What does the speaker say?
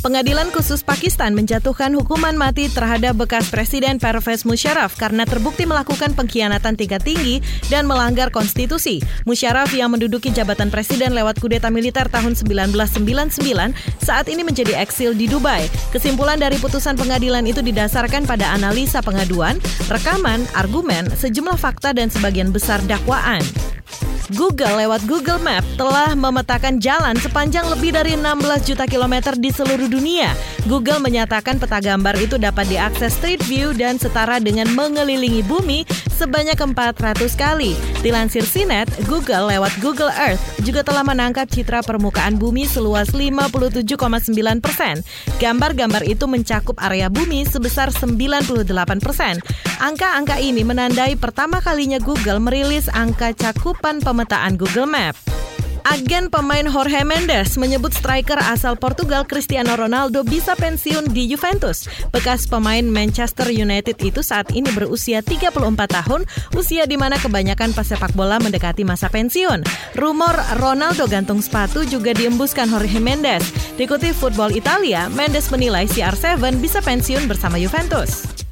Pengadilan khusus Pakistan menjatuhkan hukuman mati terhadap bekas Presiden Pervez Musharraf karena terbukti melakukan pengkhianatan tingkat tinggi dan melanggar konstitusi. Musharraf yang menduduki jabatan presiden lewat kudeta militer tahun 1999 saat ini menjadi eksil di Dubai. Kesimpulan dari putusan pengadilan itu didasarkan pada analisa pengaduan, rekaman, argumen, sejumlah fakta dan sebagian besar dakwaan. Google lewat Google Map telah memetakan jalan sepanjang lebih dari 16 juta kilometer di seluruh dunia. Google menyatakan peta gambar itu dapat diakses Street View dan setara dengan mengelilingi bumi sebanyak 400 kali. Dilansir CNET, Google lewat Google Earth juga telah menangkap citra permukaan bumi seluas 57,9 persen. Gambar-gambar itu mencakup area bumi sebesar 98 persen. Angka-angka ini menandai pertama kalinya Google merilis angka cakupan pemetaan Google Map. Agen pemain Jorge Mendes menyebut striker asal Portugal Cristiano Ronaldo bisa pensiun di Juventus. Bekas pemain Manchester United itu saat ini berusia 34 tahun, usia di mana kebanyakan pesepak bola mendekati masa pensiun. Rumor Ronaldo gantung sepatu juga diembuskan Jorge Mendes. Dikutip Football Italia, Mendes menilai CR7 bisa pensiun bersama Juventus.